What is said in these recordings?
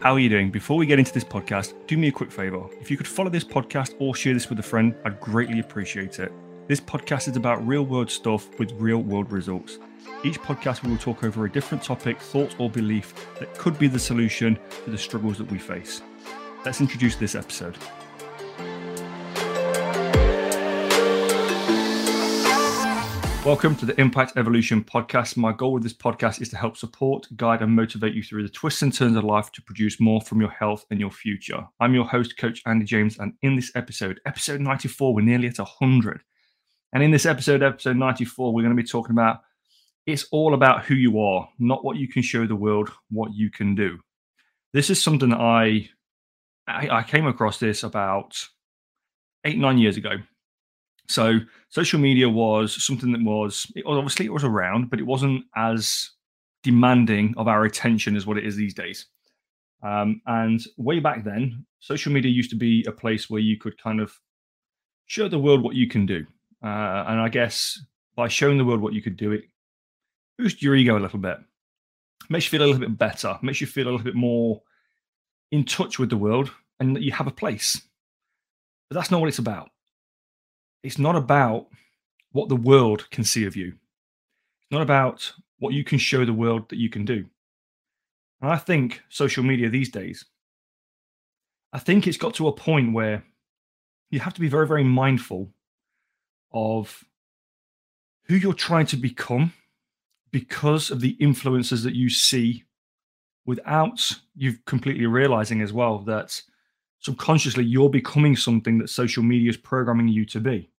How are you doing? Before we get into this podcast, do me a quick favor. If you could follow this podcast or share this with a friend, I'd greatly appreciate it. This podcast is about real world stuff with real world results. Each podcast, we will talk over a different topic, thought, or belief that could be the solution to the struggles that we face. Let's introduce this episode. Welcome to the Impact Evolution podcast. My goal with this podcast is to help support, guide, and motivate you through the twists and turns of life to produce more from your health and your future. I'm your host, Coach Andy James, and in this episode, episode 94, we're nearly at 100. And in this episode, episode 94, we're going to be talking about it's all about who you are, not what you can show the world, what you can do. This is something that I I, I came across this about eight, nine years ago. So social media was something that was it, obviously it was around, but it wasn't as demanding of our attention as what it is these days. Um, and way back then, social media used to be a place where you could kind of show the world what you can do. Uh, and I guess by showing the world what you could do, it boosts your ego a little bit, makes you feel a little bit better, makes you feel a little bit more in touch with the world, and that you have a place. But that's not what it's about it's not about what the world can see of you. It's not about what you can show the world that you can do. And I think social media these days, I think it's got to a point where you have to be very, very mindful of who you're trying to become because of the influences that you see without you completely realizing as well that subconsciously you're becoming something that social media is programming you to be.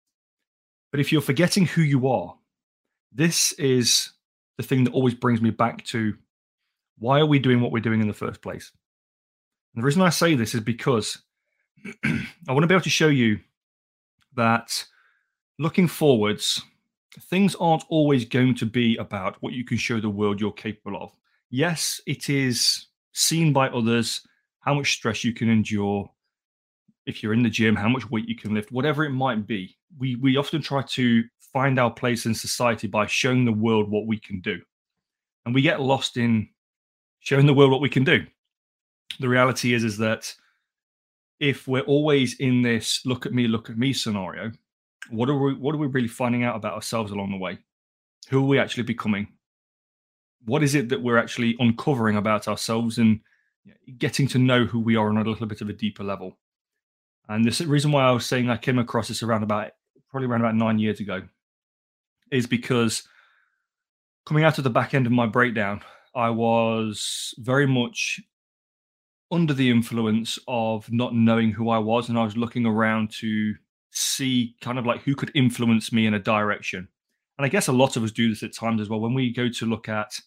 But if you're forgetting who you are, this is the thing that always brings me back to why are we doing what we're doing in the first place? And the reason I say this is because I want to be able to show you that looking forwards, things aren't always going to be about what you can show the world you're capable of. Yes, it is seen by others how much stress you can endure, if you're in the gym, how much weight you can lift, whatever it might be. We we often try to find our place in society by showing the world what we can do. And we get lost in showing the world what we can do. The reality is is that if we're always in this look at me, look at me scenario, what are we what are we really finding out about ourselves along the way? Who are we actually becoming? What is it that we're actually uncovering about ourselves and getting to know who we are on a little bit of a deeper level? And the reason why I was saying I came across this around about probably around about nine years ago is because coming out of the back end of my breakdown, I was very much under the influence of not knowing who I was, and I was looking around to see kind of like who could influence me in a direction. And I guess a lot of us do this at times as well. When we go to look at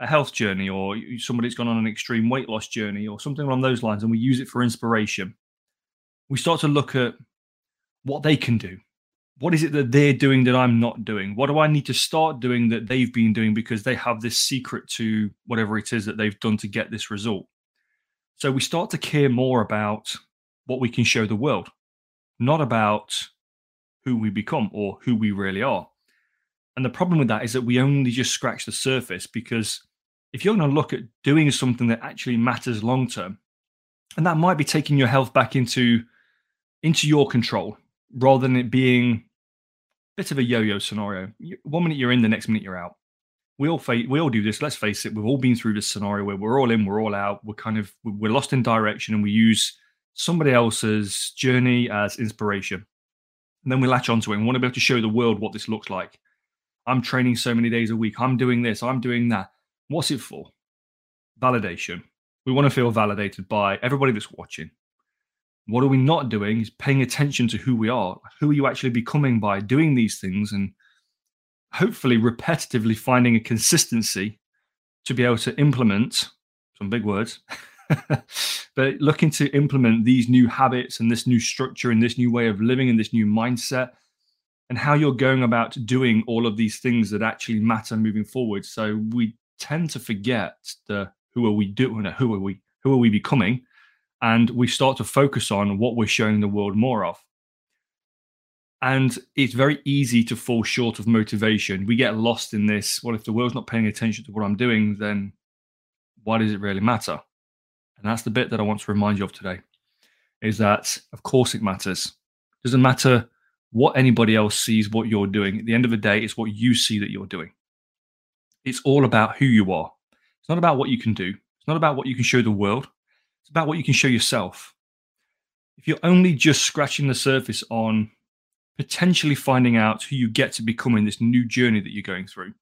a health journey or somebody's gone on an extreme weight loss journey or something along those lines, and we use it for inspiration we start to look at what they can do. What is it that they're doing that I'm not doing? What do I need to start doing that they've been doing because they have this secret to whatever it is that they've done to get this result? So we start to care more about what we can show the world, not about who we become or who we really are. And the problem with that is that we only just scratch the surface because if you're going to look at doing something that actually matters long term, and that might be taking your health back into into your control rather than it being a bit of a yo-yo scenario. One minute you're in, the next minute you're out. We all fa- we all do this. Let's face it. We've all been through this scenario where we're all in, we're all out. We're kind of we're lost in direction, and we use somebody else's journey as inspiration. And then we latch onto it and want to be able to show the world what this looks like. I'm training so many days a week. I'm doing this. I'm doing that. What's it for? Validation. We want to feel validated by everybody that's watching. What are we not doing is paying attention to who we are. Who are you actually becoming by doing these things and hopefully repetitively finding a consistency to be able to implement some big words, but looking to implement these new habits and this new structure and this new way of living and this new mindset and how you're going about doing all of these things that actually matter moving forward. So we tend to forget the who are we doing, who are we, who are we becoming, and we start to focus on what we're showing the world more of. And it's very easy to fall short of motivation. We get lost in this. Well, if the world's not paying attention to what I'm doing, then why does it really matter? And that's the bit that I want to remind you of today is that, of course, it matters. It doesn't matter what anybody else sees what you're doing. At the end of the day, it's what you see that you're doing. It's all about who you are. It's not about what you can do. It's not about what you can show the world. It's about what you can show yourself. If you're only just scratching the surface on potentially finding out who you get to become in this new journey that you're going through,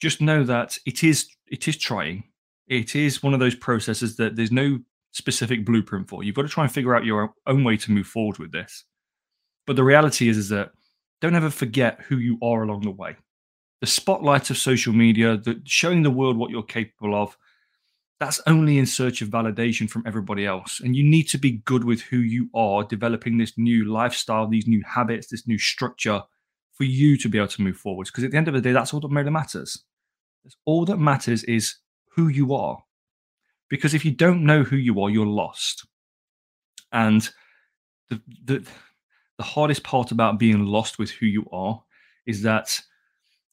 just know that it is it is trying. It is one of those processes that there's no specific blueprint for. You've got to try and figure out your own way to move forward with this. But the reality is, is that don't ever forget who you are along the way. The spotlight of social media, the showing the world what you're capable of, that's only in search of validation from everybody else. And you need to be good with who you are, developing this new lifestyle, these new habits, this new structure for you to be able to move forwards. Because at the end of the day, that's all that really matters. All that matters is who you are. Because if you don't know who you are, you're lost. And the the the hardest part about being lost with who you are is that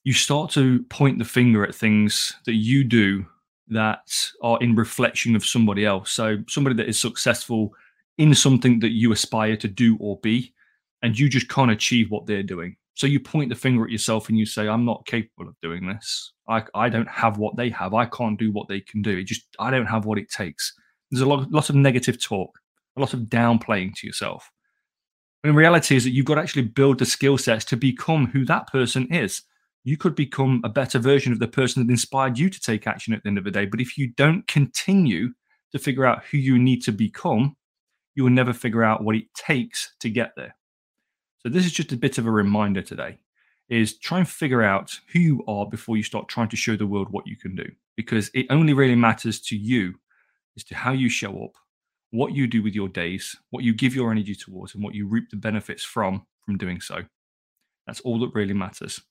you start to point the finger at things that you do that are in reflection of somebody else. So somebody that is successful in something that you aspire to do or be, and you just can't achieve what they're doing. So you point the finger at yourself and you say, I'm not capable of doing this. I, I don't have what they have. I can't do what they can do. It just I don't have what it takes. There's a lot, lot of negative talk, a lot of downplaying to yourself. In reality is that you've got to actually build the skill sets to become who that person is you could become a better version of the person that inspired you to take action at the end of the day. But if you don't continue to figure out who you need to become, you will never figure out what it takes to get there. So this is just a bit of a reminder today is try and figure out who you are before you start trying to show the world what you can do because it only really matters to you as to how you show up, what you do with your days, what you give your energy towards and what you reap the benefits from from doing so. That's all that really matters.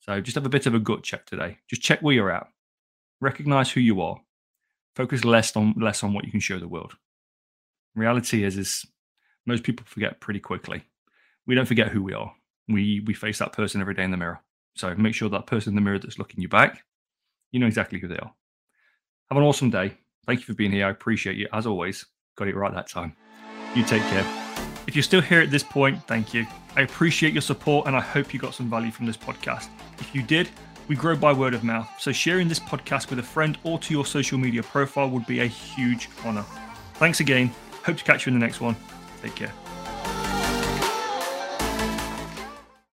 So just have a bit of a gut check today. Just check where you're at. Recognize who you are. Focus less on less on what you can show the world. Reality is is most people forget pretty quickly. We don't forget who we are. We we face that person every day in the mirror. So make sure that person in the mirror that's looking you back, you know exactly who they are. Have an awesome day. Thank you for being here. I appreciate you as always. Got it right that time. You take care. If you're still here at this point, thank you. I appreciate your support and I hope you got some value from this podcast. If you did, we grow by word of mouth, so sharing this podcast with a friend or to your social media profile would be a huge honor. Thanks again. Hope to catch you in the next one. Take care.